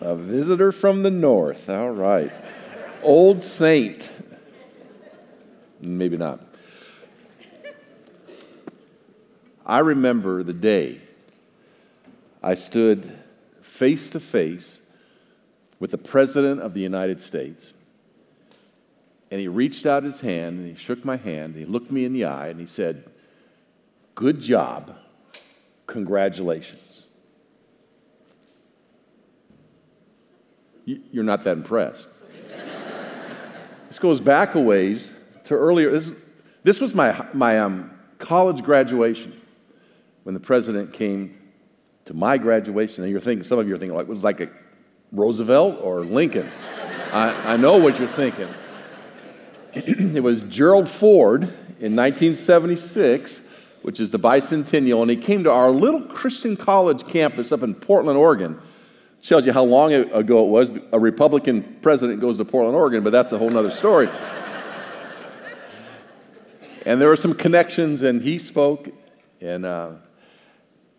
A visitor from the north. All right. Old Saint. Maybe not. I remember the day I stood face to face with the President of the United States. And he reached out his hand and he shook my hand. And he looked me in the eye and he said, Good job. Congratulations. You're not that impressed. this goes back a ways to earlier. This, this was my, my um, college graduation when the president came to my graduation. And you're thinking, some of you are thinking, like, was it like a Roosevelt or Lincoln? I, I know what you're thinking. it was Gerald Ford in 1976, which is the bicentennial, and he came to our little Christian college campus up in Portland, Oregon Shows you how long ago it was. A Republican president goes to Portland, Oregon, but that's a whole other story. and there were some connections, and he spoke and, uh,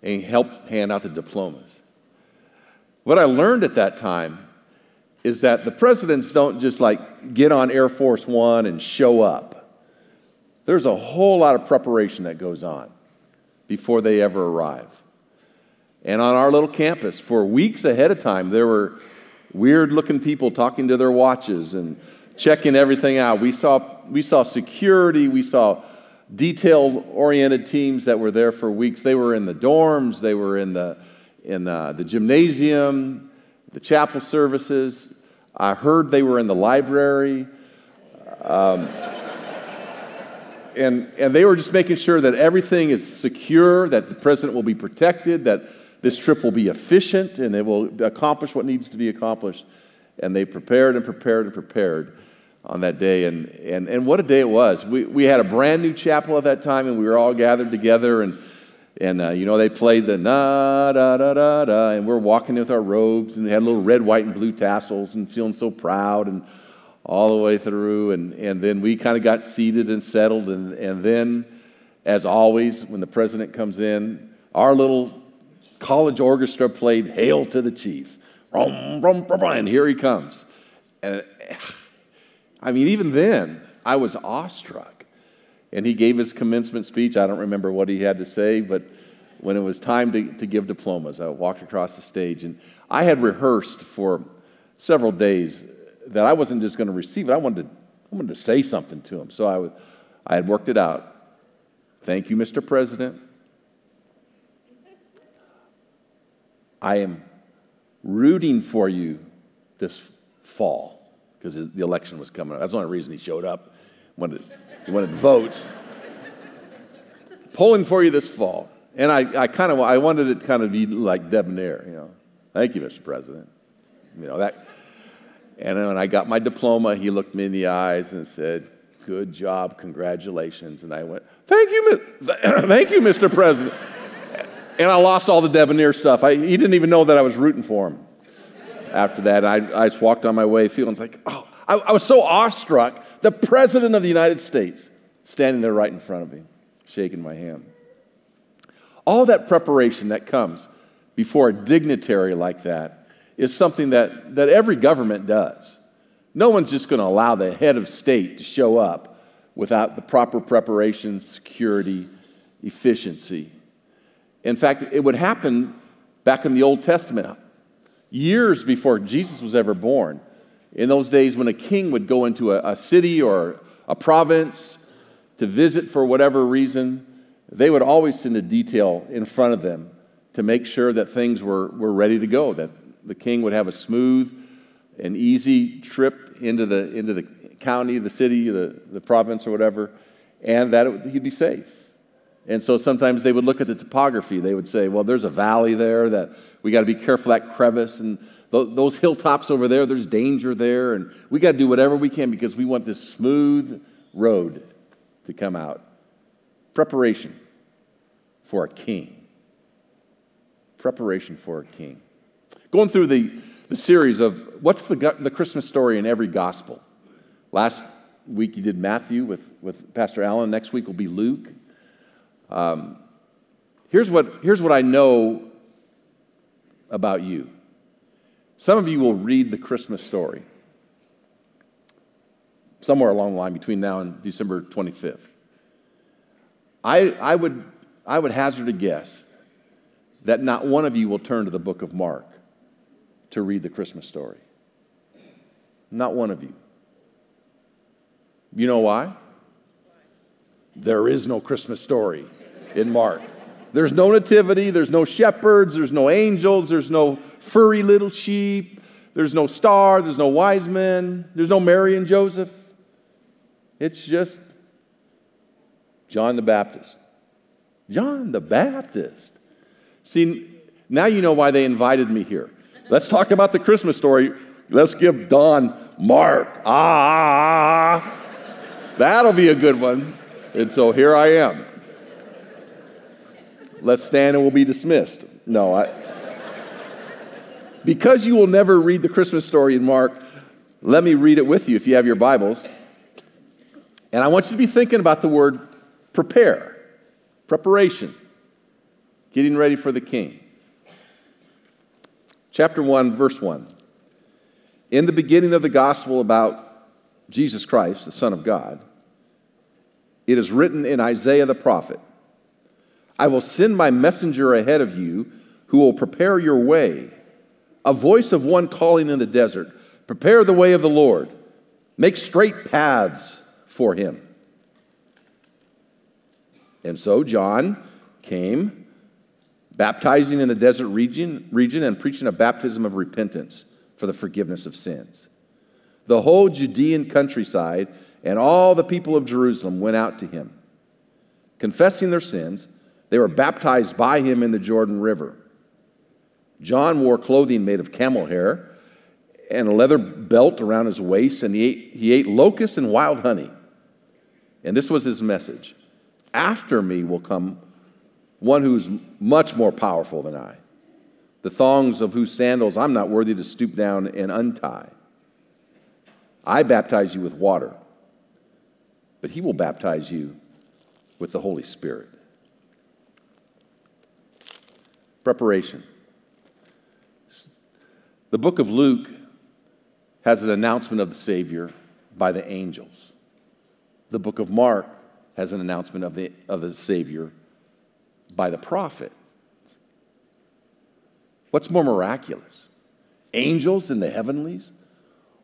and helped hand out the diplomas. What I learned at that time is that the presidents don't just like get on Air Force One and show up. There's a whole lot of preparation that goes on before they ever arrive. And on our little campus, for weeks ahead of time, there were weird looking people talking to their watches and checking everything out. We saw, we saw security, we saw detail oriented teams that were there for weeks. They were in the dorms, they were in the, in the, the gymnasium, the chapel services. I heard they were in the library. Um, and, and they were just making sure that everything is secure, that the president will be protected, that this trip will be efficient and it will accomplish what needs to be accomplished. And they prepared and prepared and prepared on that day. And, and, and what a day it was. We, we had a brand new chapel at that time, and we were all gathered together. And, and uh, you know, they played the na da da da da, and we're walking with our robes, and they had little red, white, and blue tassels, and feeling so proud, and all the way through. And, and then we kind of got seated and settled. And, and then, as always, when the president comes in, our little college orchestra played Hail to the Chief. And here he comes. And I mean, even then, I was awestruck. And he gave his commencement speech. I don't remember what he had to say, but when it was time to, to give diplomas, I walked across the stage. And I had rehearsed for several days that I wasn't just going to receive it, I wanted to, I wanted to say something to him. So I, was, I had worked it out. Thank you, Mr. President. I am rooting for you this fall because the election was coming up. That's the only reason he showed up. Wanted, he wanted votes. Pulling for you this fall. And I, I kind of I wanted it kind of be like debonair, you know. Thank you, Mr. President. You know that. And when I got my diploma, he looked me in the eyes and said, "Good job, congratulations." And I went, "Thank you, thank you, Mr. President." And I lost all the debonair stuff. I, he didn't even know that I was rooting for him. After that, I, I just walked on my way feeling like, oh, I, I was so awestruck. The President of the United States standing there right in front of me, shaking my hand. All that preparation that comes before a dignitary like that is something that, that every government does. No one's just going to allow the head of state to show up without the proper preparation, security, efficiency. In fact, it would happen back in the Old Testament, years before Jesus was ever born. In those days, when a king would go into a, a city or a province to visit for whatever reason, they would always send a detail in front of them to make sure that things were, were ready to go, that the king would have a smooth and easy trip into the, into the county, the city, the, the province, or whatever, and that it, he'd be safe. And so sometimes they would look at the topography. They would say, well, there's a valley there that we got to be careful that crevice and th- those hilltops over there, there's danger there. And we got to do whatever we can because we want this smooth road to come out. Preparation for a king. Preparation for a king. Going through the, the series of what's the, the Christmas story in every gospel. Last week you did Matthew with, with Pastor Allen. Next week will be Luke. Um, here's, what, here's what I know about you Some of you will read the Christmas story somewhere along the line between now and December 25th. I, I, would, I would hazard a guess that not one of you will turn to the book of Mark to read the Christmas story. Not one of you. You know why? There is no Christmas story in Mark. There's no nativity, there's no shepherds, there's no angels, there's no furry little sheep, there's no star, there's no wise men, there's no Mary and Joseph. It's just John the Baptist. John the Baptist. See, now you know why they invited me here. Let's talk about the Christmas story. Let's give Don Mark. Ah, that'll be a good one. And so here I am. Let's stand and we'll be dismissed. No, I. Because you will never read the Christmas story in Mark, let me read it with you if you have your Bibles. And I want you to be thinking about the word prepare, preparation, getting ready for the king. Chapter 1, verse 1. In the beginning of the gospel about Jesus Christ, the Son of God, it is written in Isaiah the prophet I will send my messenger ahead of you who will prepare your way. A voice of one calling in the desert Prepare the way of the Lord, make straight paths for him. And so John came, baptizing in the desert region, region and preaching a baptism of repentance for the forgiveness of sins. The whole Judean countryside and all the people of Jerusalem went out to him. Confessing their sins, they were baptized by him in the Jordan River. John wore clothing made of camel hair and a leather belt around his waist, and he ate, he ate locusts and wild honey. And this was his message After me will come one who's much more powerful than I, the thongs of whose sandals I'm not worthy to stoop down and untie. I baptize you with water, but he will baptize you with the Holy Spirit. Preparation. The book of Luke has an announcement of the Savior by the angels. The book of Mark has an announcement of the, of the Savior by the prophet. What's more miraculous? Angels in the heavenlies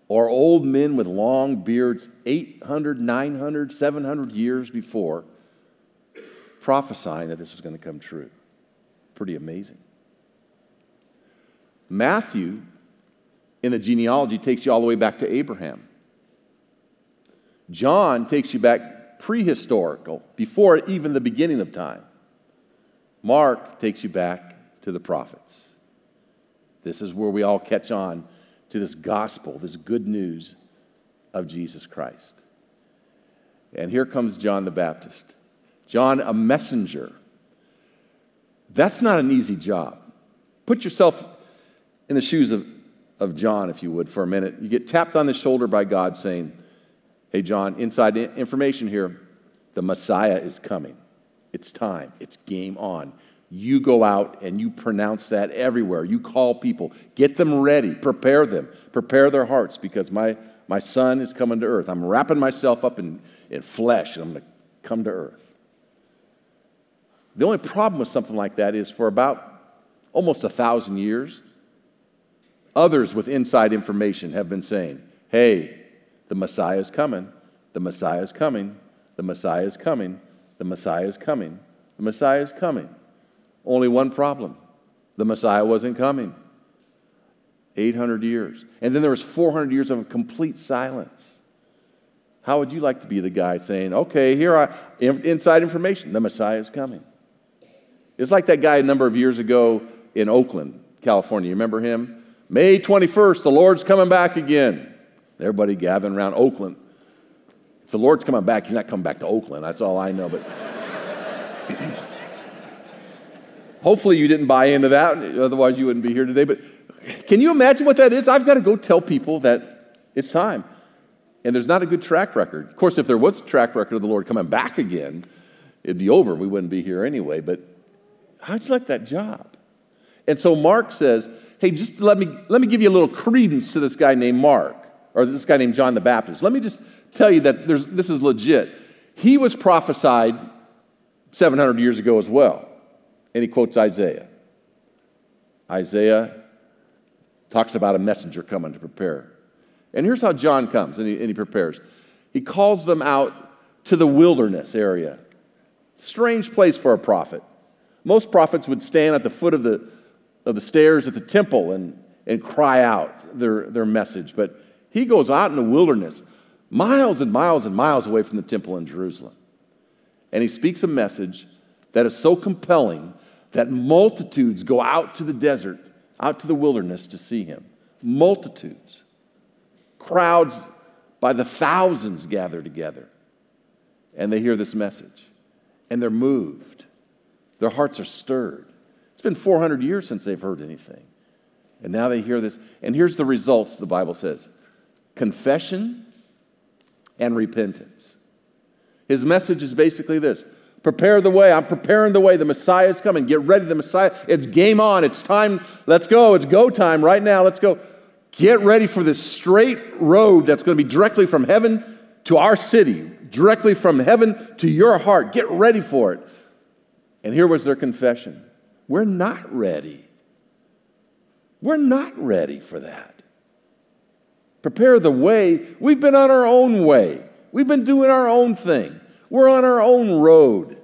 or old men with long beards 800, 900, 700 years before prophesying that this was going to come true? Pretty amazing. Matthew, in the genealogy, takes you all the way back to Abraham. John takes you back prehistorical, before even the beginning of time. Mark takes you back to the prophets. This is where we all catch on to this gospel, this good news of Jesus Christ. And here comes John the Baptist. John, a messenger that's not an easy job. Put yourself in the shoes of, of John, if you would, for a minute. You get tapped on the shoulder by God saying, Hey, John, inside information here. The Messiah is coming. It's time. It's game on. You go out and you pronounce that everywhere. You call people, get them ready, prepare them, prepare their hearts because my, my son is coming to earth. I'm wrapping myself up in, in flesh and I'm going to come to earth. The only problem with something like that is for about almost a thousand years, others with inside information have been saying, hey, the Messiah is coming, the Messiah is coming, the Messiah is coming, the Messiah is coming, the Messiah is coming. Only one problem the Messiah wasn't coming. 800 years. And then there was 400 years of complete silence. How would you like to be the guy saying, okay, here are inside information, the Messiah is coming? It's like that guy a number of years ago in Oakland, California. You remember him? May 21st, the Lord's coming back again. Everybody gathering around Oakland. If the Lord's coming back, he's not coming back to Oakland. That's all I know. But hopefully you didn't buy into that. Otherwise, you wouldn't be here today. But can you imagine what that is? I've got to go tell people that it's time. And there's not a good track record. Of course, if there was a track record of the Lord coming back again, it'd be over. We wouldn't be here anyway. But How'd you like that job? And so Mark says, hey, just let me, let me give you a little credence to this guy named Mark, or this guy named John the Baptist. Let me just tell you that this is legit. He was prophesied 700 years ago as well. And he quotes Isaiah. Isaiah talks about a messenger coming to prepare. And here's how John comes and he, and he prepares. He calls them out to the wilderness area. Strange place for a prophet. Most prophets would stand at the foot of the, of the stairs at the temple and, and cry out their, their message. But he goes out in the wilderness, miles and miles and miles away from the temple in Jerusalem. And he speaks a message that is so compelling that multitudes go out to the desert, out to the wilderness to see him. Multitudes. Crowds by the thousands gather together and they hear this message and they're moved. Their hearts are stirred. It's been 400 years since they've heard anything. And now they hear this. And here's the results the Bible says confession and repentance. His message is basically this prepare the way. I'm preparing the way. The Messiah is coming. Get ready. The Messiah, it's game on. It's time. Let's go. It's go time right now. Let's go. Get ready for this straight road that's going to be directly from heaven to our city, directly from heaven to your heart. Get ready for it. And here was their confession We're not ready. We're not ready for that. Prepare the way. We've been on our own way, we've been doing our own thing, we're on our own road.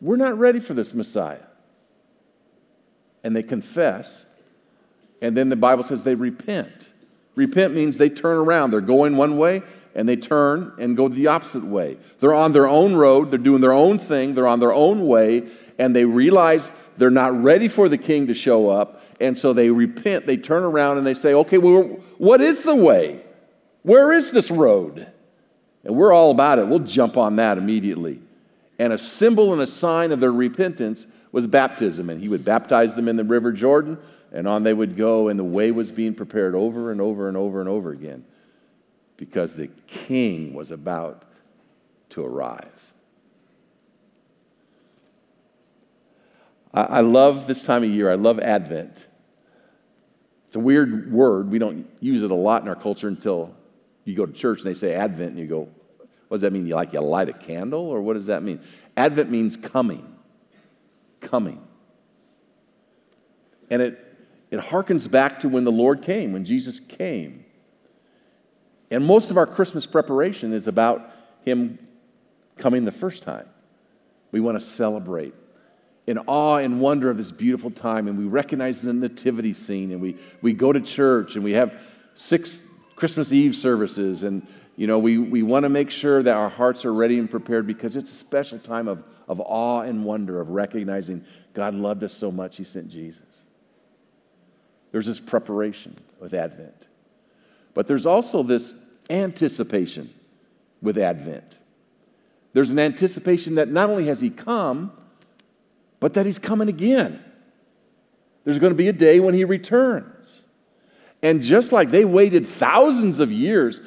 We're not ready for this Messiah. And they confess, and then the Bible says they repent. Repent means they turn around. They're going one way and they turn and go the opposite way. They're on their own road, they're doing their own thing, they're on their own way, and they realize they're not ready for the king to show up. And so they repent, they turn around and they say, okay, well, what is the way? Where is this road? And we're all about it. We'll jump on that immediately. And a symbol and a sign of their repentance was baptism. And he would baptize them in the River Jordan and on they would go, and the way was being prepared over and over and over and over again because the king was about to arrive. I, I love this time of year. I love Advent. It's a weird word. We don't use it a lot in our culture until you go to church and they say Advent, and you go, what does that mean? You like you light a candle, or what does that mean? Advent means coming. Coming. And it it harkens back to when the Lord came, when Jesus came. And most of our Christmas preparation is about Him coming the first time. We want to celebrate in awe and wonder of this beautiful time, and we recognize the nativity scene, and we, we go to church, and we have six Christmas Eve services, and you know, we, we want to make sure that our hearts are ready and prepared because it's a special time of, of awe and wonder, of recognizing God loved us so much, He sent Jesus. There's this preparation with Advent. But there's also this anticipation with Advent. There's an anticipation that not only has He come, but that He's coming again. There's going to be a day when He returns. And just like they waited thousands of years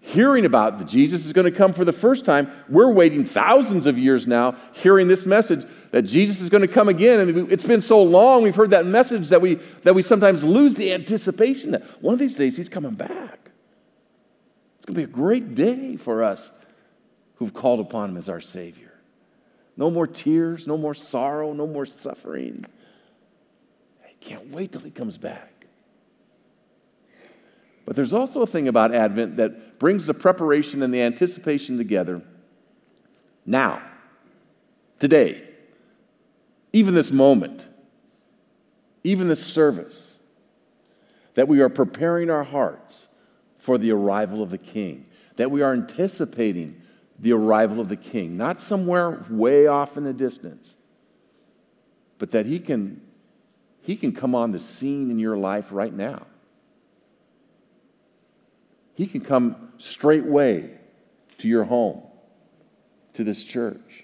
hearing about that Jesus is going to come for the first time, we're waiting thousands of years now hearing this message that Jesus is going to come again. And it's been so long, we've heard that message that we, that we sometimes lose the anticipation that one of these days he's coming back. It's going to be a great day for us who've called upon him as our Savior. No more tears, no more sorrow, no more suffering. I can't wait till he comes back. But there's also a thing about Advent that brings the preparation and the anticipation together now, today even this moment, even this service, that we are preparing our hearts for the arrival of the King, that we are anticipating the arrival of the King, not somewhere way off in the distance, but that He can, he can come on the scene in your life right now. He can come straightway to your home, to this church.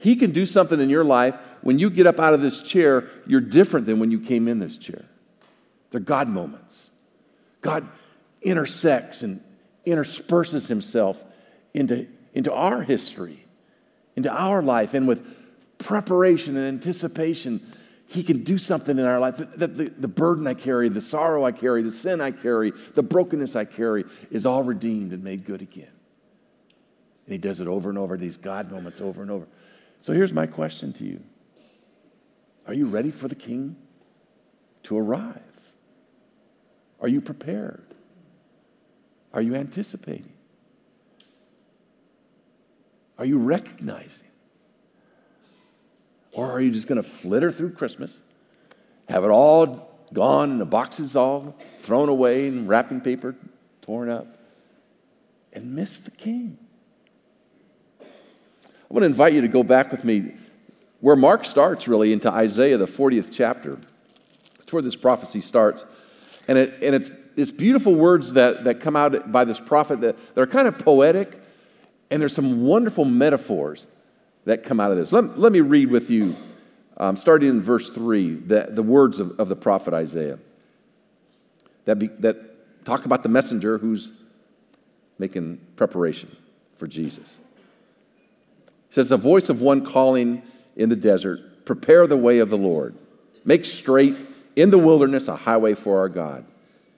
He can do something in your life when you get up out of this chair, you're different than when you came in this chair. They're God moments. God intersects and intersperses himself into, into our history, into our life. And with preparation and anticipation. He can do something in our life. That, that the, the burden I carry, the sorrow I carry, the sin I carry, the brokenness I carry is all redeemed and made good again. And he does it over and over, these God moments over and over. So here's my question to you Are you ready for the king to arrive? Are you prepared? Are you anticipating? Are you recognizing? Or are you just going to flitter through Christmas, have it all gone and the boxes all thrown away and wrapping paper torn up, and miss the king? I want to invite you to go back with me where Mark starts, really, into Isaiah, the 40th chapter. That's where this prophecy starts. And, it, and it's, it's beautiful words that, that come out by this prophet that, that are kind of poetic, and there's some wonderful metaphors that come out of this. Let, let me read with you, um, starting in verse 3, the, the words of, of the prophet Isaiah that, be, that talk about the messenger who's making preparation for Jesus. Says, The voice of one calling in the desert, prepare the way of the Lord, make straight in the wilderness a highway for our God.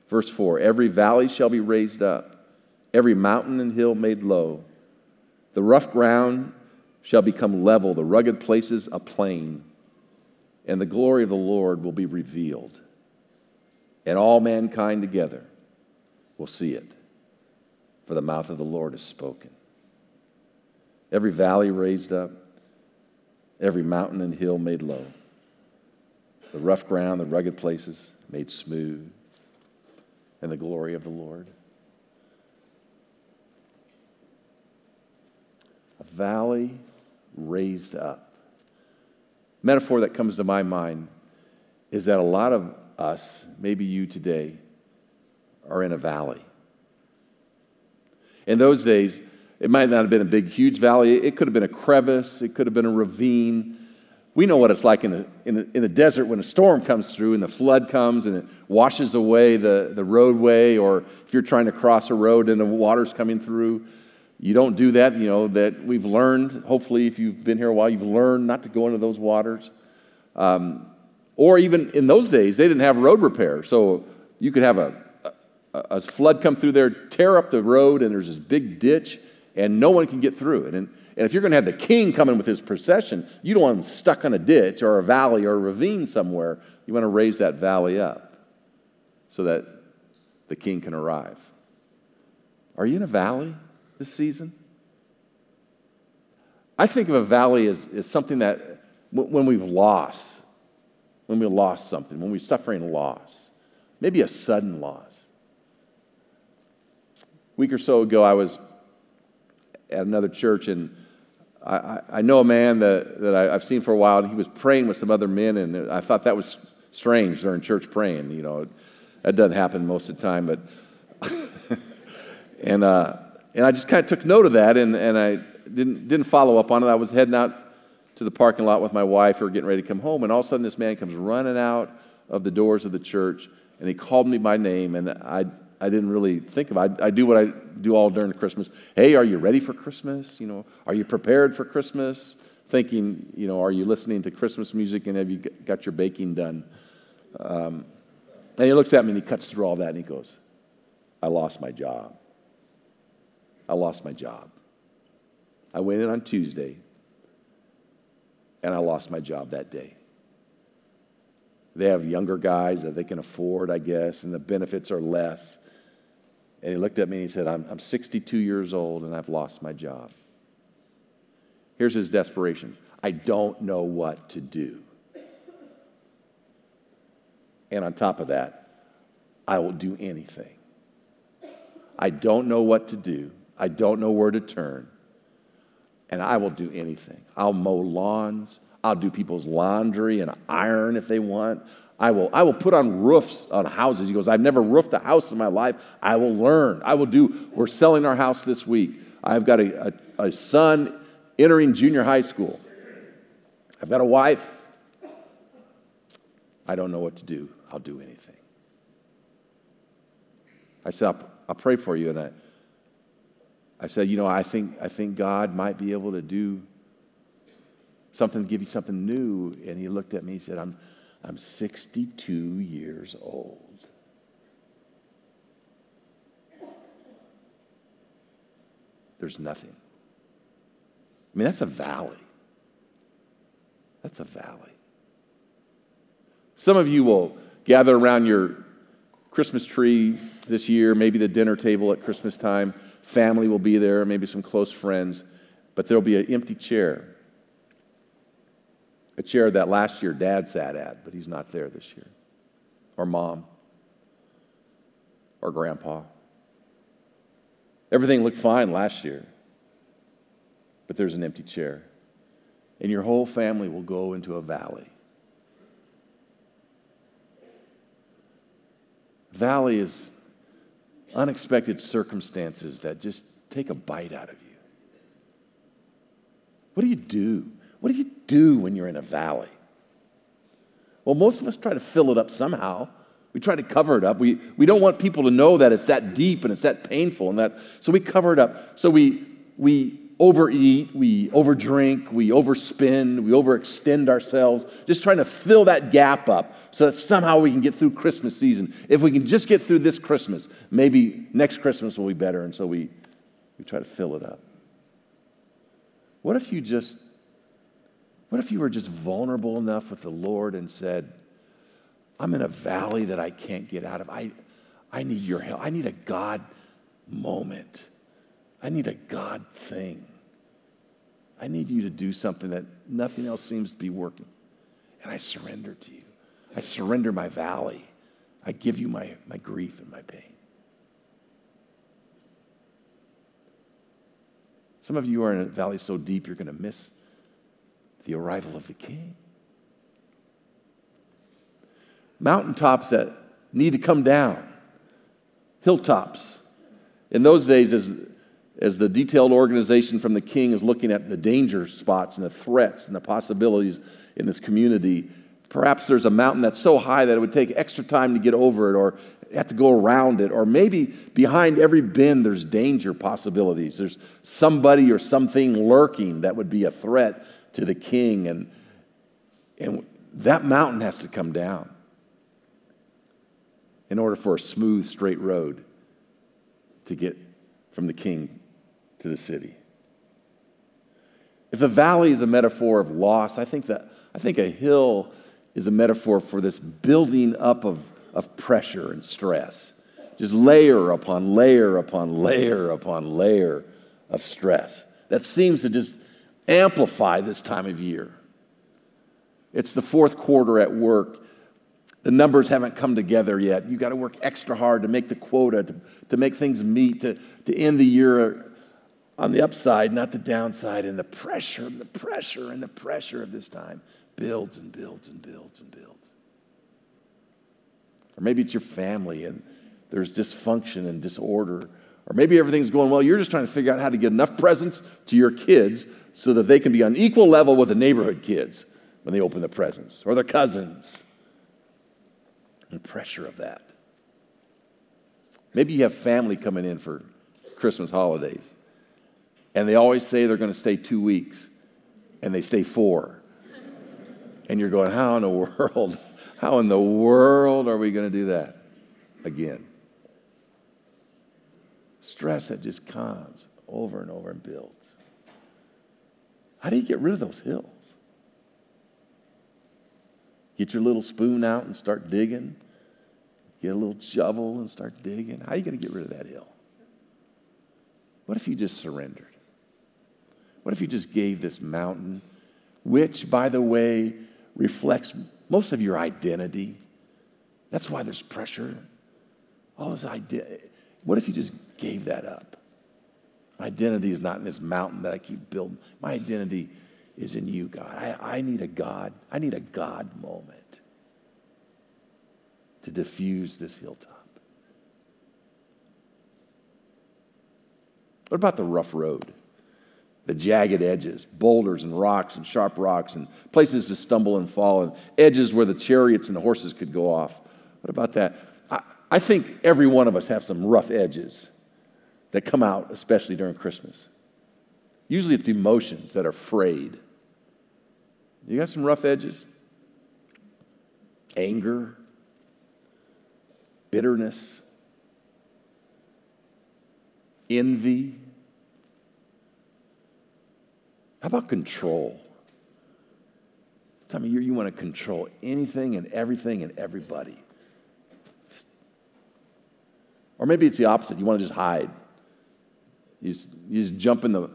Verse 4 Every valley shall be raised up, every mountain and hill made low. The rough ground shall become level, the rugged places a plain, and the glory of the Lord will be revealed, and all mankind together will see it, for the mouth of the Lord has spoken. Every valley raised up, every mountain and hill made low, the rough ground, the rugged places made smooth, and the glory of the Lord. A valley raised up. Metaphor that comes to my mind is that a lot of us, maybe you today, are in a valley. In those days, it might not have been a big, huge valley. It could have been a crevice. It could have been a ravine. We know what it's like in the, in the, in the desert when a storm comes through and the flood comes and it washes away the, the roadway, or if you're trying to cross a road and the water's coming through. You don't do that, you know, that we've learned. Hopefully, if you've been here a while, you've learned not to go into those waters. Um, or even in those days, they didn't have road repair. So you could have a, a, a flood come through there, tear up the road, and there's this big ditch and no one can get through it. And, and if you're going to have the king coming with his procession, you don't want him stuck on a ditch or a valley or a ravine somewhere. You want to raise that valley up so that the king can arrive. Are you in a valley this season? I think of a valley as, as something that when we've lost, when we lost something, when we're suffering loss, maybe a sudden loss. A week or so ago, I was at another church, and I, I know a man that, that I, have seen for a while, and he was praying with some other men, and I thought that was strange. They're in church praying, you know. That doesn't happen most of the time, but. and, uh, and I just kind of took note of that, and, and I didn't, didn't follow up on it. I was heading out to the parking lot with my wife, we were getting ready to come home, and all of a sudden this man comes running out of the doors of the church, and he called me by name, and I I didn't really think of. I, I do what I do all during Christmas. Hey, are you ready for Christmas? You know, are you prepared for Christmas? Thinking, you know, are you listening to Christmas music and have you got your baking done? Um, and he looks at me and he cuts through all that and he goes, I lost my job. I lost my job. I went in on Tuesday and I lost my job that day. They have younger guys that they can afford, I guess, and the benefits are less. And he looked at me and he said, I'm, I'm 62 years old and I've lost my job. Here's his desperation I don't know what to do. And on top of that, I will do anything. I don't know what to do. I don't know where to turn. And I will do anything. I'll mow lawns. I'll do people's laundry and iron if they want. I will, I will put on roofs on houses. He goes, I've never roofed a house in my life. I will learn. I will do, we're selling our house this week. I've got a, a, a son entering junior high school. I've got a wife. I don't know what to do. I'll do anything. I said, I'll, I'll pray for you. And I, I said, you know, I think, I think God might be able to do something, give you something new. And he looked at me, he said, I'm, I'm 62 years old. There's nothing. I mean, that's a valley. That's a valley. Some of you will gather around your Christmas tree this year, maybe the dinner table at Christmas time. Family will be there, maybe some close friends, but there'll be an empty chair. A chair that last year dad sat at, but he's not there this year. Or mom. Or grandpa. Everything looked fine last year, but there's an empty chair. And your whole family will go into a valley. Valley is unexpected circumstances that just take a bite out of you. What do you do? What do you do when you're in a valley? Well, most of us try to fill it up somehow. We try to cover it up. We, we don't want people to know that it's that deep and it's that painful and that, so we cover it up. So we, we overeat, we overdrink, we overspend, we overextend ourselves, just trying to fill that gap up so that somehow we can get through Christmas season. If we can just get through this Christmas, maybe next Christmas will be better. And so we, we try to fill it up. What if you just, what if you were just vulnerable enough with the Lord and said, I'm in a valley that I can't get out of. I, I need your help. I need a God moment. I need a God thing. I need you to do something that nothing else seems to be working. And I surrender to you. I surrender my valley. I give you my, my grief and my pain. Some of you are in a valley so deep you're going to miss the arrival of the king. Mountaintops that need to come down, hilltops. In those days, as as the detailed organization from the king is looking at the danger spots and the threats and the possibilities in this community, perhaps there's a mountain that's so high that it would take extra time to get over it or have to go around it. Or maybe behind every bend there's danger possibilities. There's somebody or something lurking that would be a threat to the king. And, and that mountain has to come down in order for a smooth, straight road to get from the king to the city. If a valley is a metaphor of loss, I think that I think a hill is a metaphor for this building up of, of pressure and stress. Just layer upon layer upon layer upon layer of stress that seems to just amplify this time of year. It's the fourth quarter at work. The numbers haven't come together yet. You've got to work extra hard to make the quota, to, to make things meet, to, to end the year on the upside, not the downside. And the pressure, and the pressure, and the pressure of this time builds and builds and builds and builds. Or maybe it's your family and there's dysfunction and disorder. Or maybe everything's going well. You're just trying to figure out how to get enough presents to your kids so that they can be on equal level with the neighborhood kids when they open the presents or their cousins. And pressure of that. Maybe you have family coming in for Christmas holidays and they always say they're going to stay two weeks, and they stay four. And you're going, how in the world, how in the world are we going to do that again? Stress that just comes over and over and builds. How do you get rid of those hills? Get your little spoon out and start digging. Get a little shovel and start digging. How are you going to get rid of that hill? What if you just surrendered? What if you just gave this mountain, which, by the way, reflects most of your identity? That's why there's pressure. All this idea. What if you just gave that up? My identity is not in this mountain that I keep building. My identity is in you, God. I, I need a God. I need a God moment to diffuse this hilltop. What about the rough road? the jagged edges, boulders and rocks and sharp rocks and places to stumble and fall and edges where the chariots and the horses could go off. What about that? I, think every one of us have some rough edges that come out, especially during Christmas. Usually it's emotions that are frayed. You got some rough edges? Anger, bitterness, envy. How about control? Time of year you want to control anything and everything and everybody. Or maybe it's the opposite. You want to just hide. You just, you just jump in, the,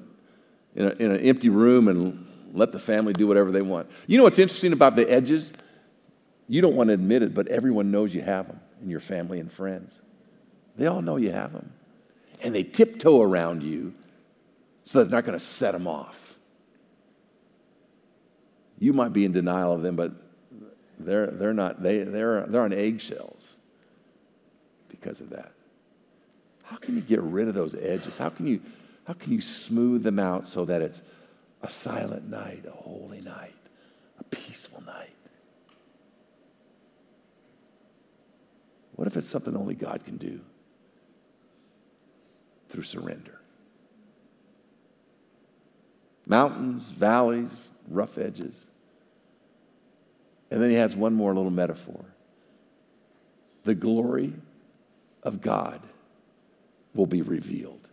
in, a, in an empty room and let the family do whatever they want. You know what's interesting about the edges? You don't want to admit it, but everyone knows you have them in your family and friends. They all know you have them. And they tiptoe around you so that they're not going to set them off. You might be in denial of them, but they're, they're not, they, they're, they're on eggshells because of that. How can you get rid of those edges? How can you, how can you smooth them out so that it's a silent night, a holy night, a peaceful night? What if it's something only God can do through surrender? Mountains, valleys, rough edges. And then he has one more little metaphor the glory of God will be revealed.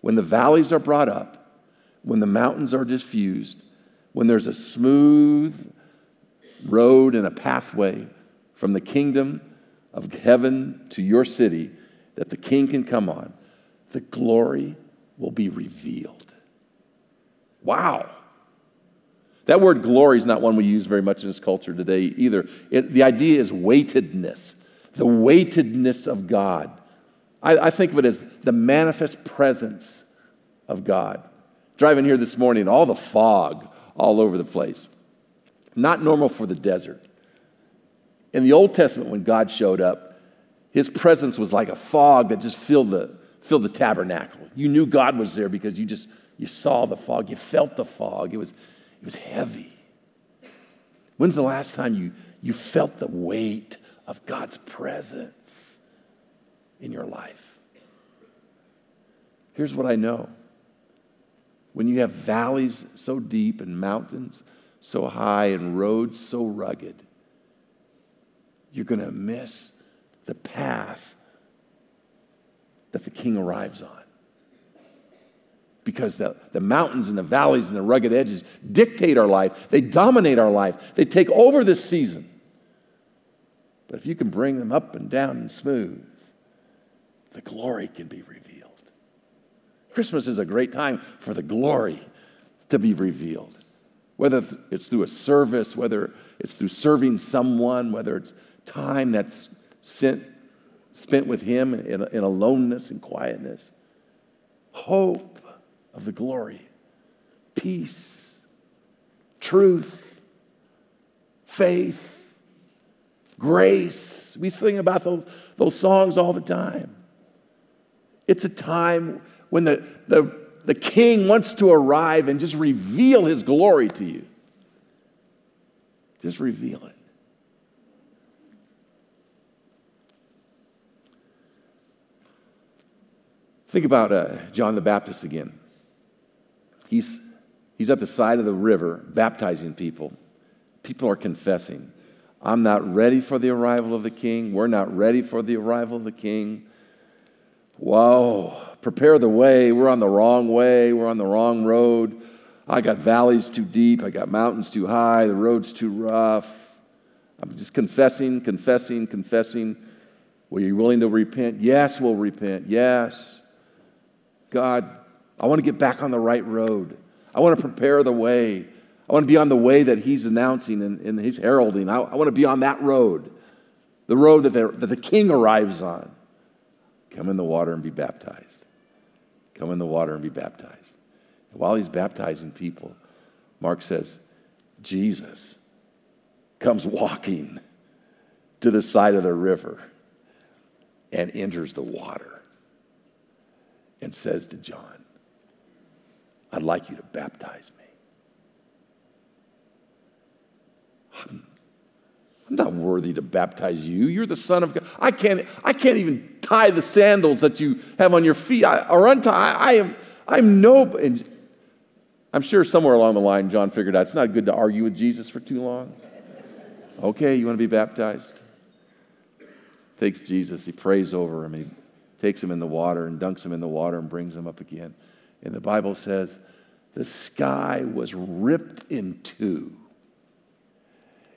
When the valleys are brought up, when the mountains are diffused, when there's a smooth road and a pathway from the kingdom of heaven to your city that the king can come on, the glory will be revealed. Wow. That word glory is not one we use very much in this culture today either. It, the idea is weightedness, the weightedness of God. I, I think of it as the manifest presence of God. Driving here this morning, all the fog all over the place. Not normal for the desert. In the Old Testament, when God showed up, his presence was like a fog that just filled the, filled the tabernacle. You knew God was there because you just you saw the fog, you felt the fog. It was, it was heavy. When's the last time you, you felt the weight of God's presence in your life? Here's what I know when you have valleys so deep and mountains so high and roads so rugged, you're going to miss the path that the king arrives on because the, the mountains and the valleys and the rugged edges dictate our life. They dominate our life. They take over this season. But if you can bring them up and down and smooth, the glory can be revealed. Christmas is a great time for the glory to be revealed. Whether it's through a service, whether it's through serving someone, whether it's time that's sent, spent with Him in, in aloneness and quietness. Hope of the glory, peace, truth, faith, grace. We sing about those, those songs all the time. It's a time when the, the, the king wants to arrive and just reveal his glory to you. Just reveal it. Think about uh, John the Baptist again. He's, he's at the side of the river baptizing people. People are confessing, I'm not ready for the arrival of the king. We're not ready for the arrival of the king. Whoa, prepare the way. We're on the wrong way. We're on the wrong road. I got valleys too deep. I got mountains too high. The road's too rough. I'm just confessing, confessing, confessing. Were you willing to repent? Yes, we'll repent. Yes. God, I want to get back on the right road. I want to prepare the way. I want to be on the way that he's announcing and, and he's heralding. I, I, want to be on that road, the road that, that the king arrives on. Come in the water and be baptized. Come in the water and be baptized. And while he's baptizing people, Mark says, Jesus comes walking to the side of the river and enters the water and says to John, I'd like you to baptize me. I'm, I'm not worthy to baptize you. You're the Son of God. I can't, I can't even tie the sandals that you have on your feet I, or untie. I, I am I'm no. And I'm sure somewhere along the line, John figured out it's not good to argue with Jesus for too long. Okay, you want to be baptized? Takes Jesus, he prays over him, he takes him in the water and dunks him in the water and brings him up again. And the Bible says the sky was ripped in two.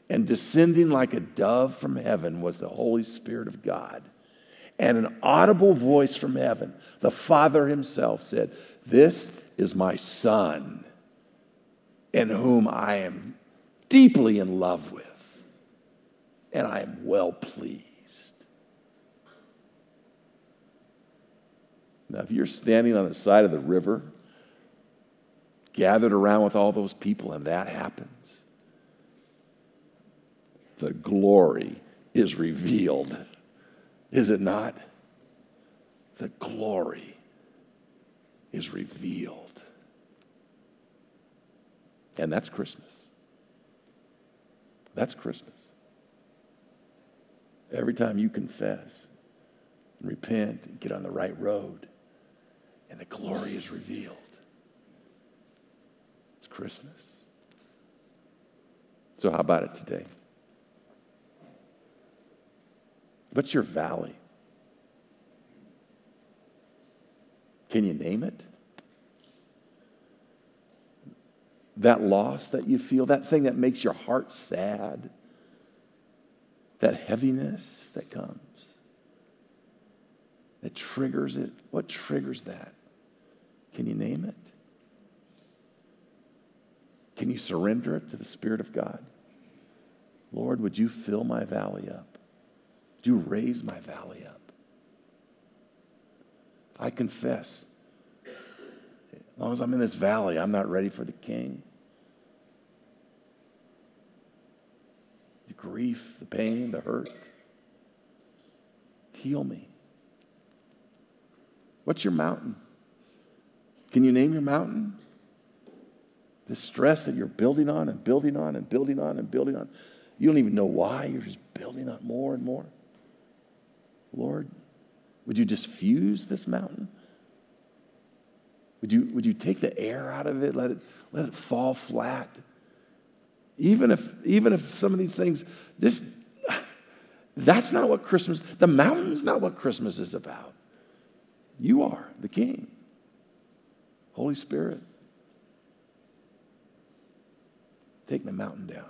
And descending like a dove from heaven was the Holy Spirit of God. And an audible voice from heaven, the Father Himself said, This is my Son, in whom I am deeply in love with, and I am well pleased. Now, if you're standing on the side of the river, gathered around with all those people, and that happens, the glory is revealed. Is it not? The glory is revealed. And that's Christmas. That's Christmas. Every time you confess and repent and get on the right road, and the glory is revealed. It's Christmas. So, how about it today? What's your valley? Can you name it? That loss that you feel, that thing that makes your heart sad, that heaviness that comes, that triggers it. What triggers that? Can you name it? Can you surrender it to the Spirit of God? Lord, would you fill my valley up? You raise my valley up? I confess, as long as I'm in this valley, I'm not ready for the King. The grief, the pain, the hurt. Heal me. What's your mountain? Can you name your mountain? The stress that you're building on and building on and building on and building on. You don't even know why. You're just building on more and more. Lord, would you just fuse this mountain? Would you, would you take the air out of it, let it, let it fall flat? Even if, even if some of these things, just, that's not what Christmas, the mountain's not what Christmas is about. You are the king. Holy Spirit, take the mountain down.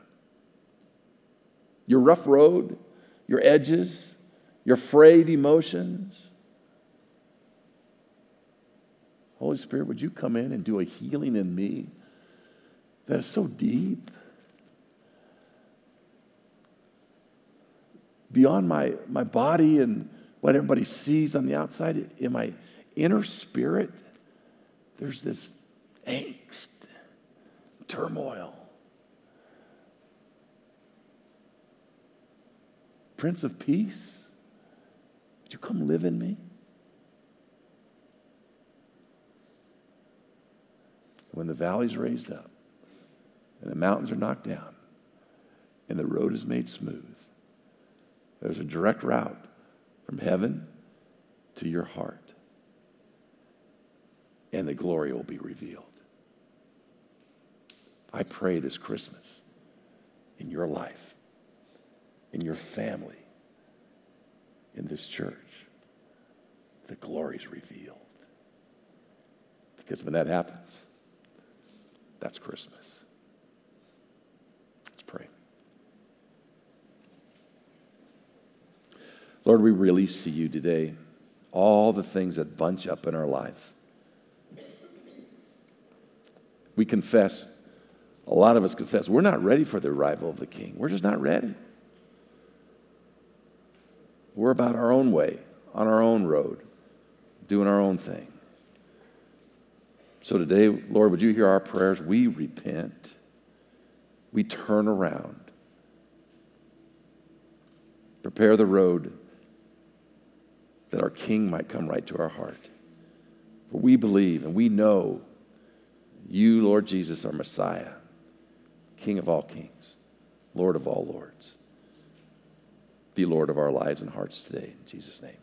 Your rough road, your edges, your frayed emotions. Holy Spirit, would you come in and do a healing in me that is so deep? Beyond my, my body and what everybody sees on the outside, in my inner spirit, there's this angst, turmoil. Prince of Peace, would you come live in me? When the valley's raised up and the mountains are knocked down and the road is made smooth, there's a direct route from heaven to your heart, and the glory will be revealed. I pray this Christmas in your life, in your family, in this church, the glory is revealed. Because when that happens, that's Christmas. Let's pray. Lord, we release to you today all the things that bunch up in our life. We confess, a lot of us confess, we're not ready for the arrival of the King. We're just not ready. We're about our own way, on our own road, doing our own thing. So today, Lord, would you hear our prayers? We repent, we turn around, prepare the road that our King might come right to our heart. For we believe and we know you, Lord Jesus, are Messiah, King of all kings, Lord of all lords. Be Lord of our lives and hearts today. In Jesus' name.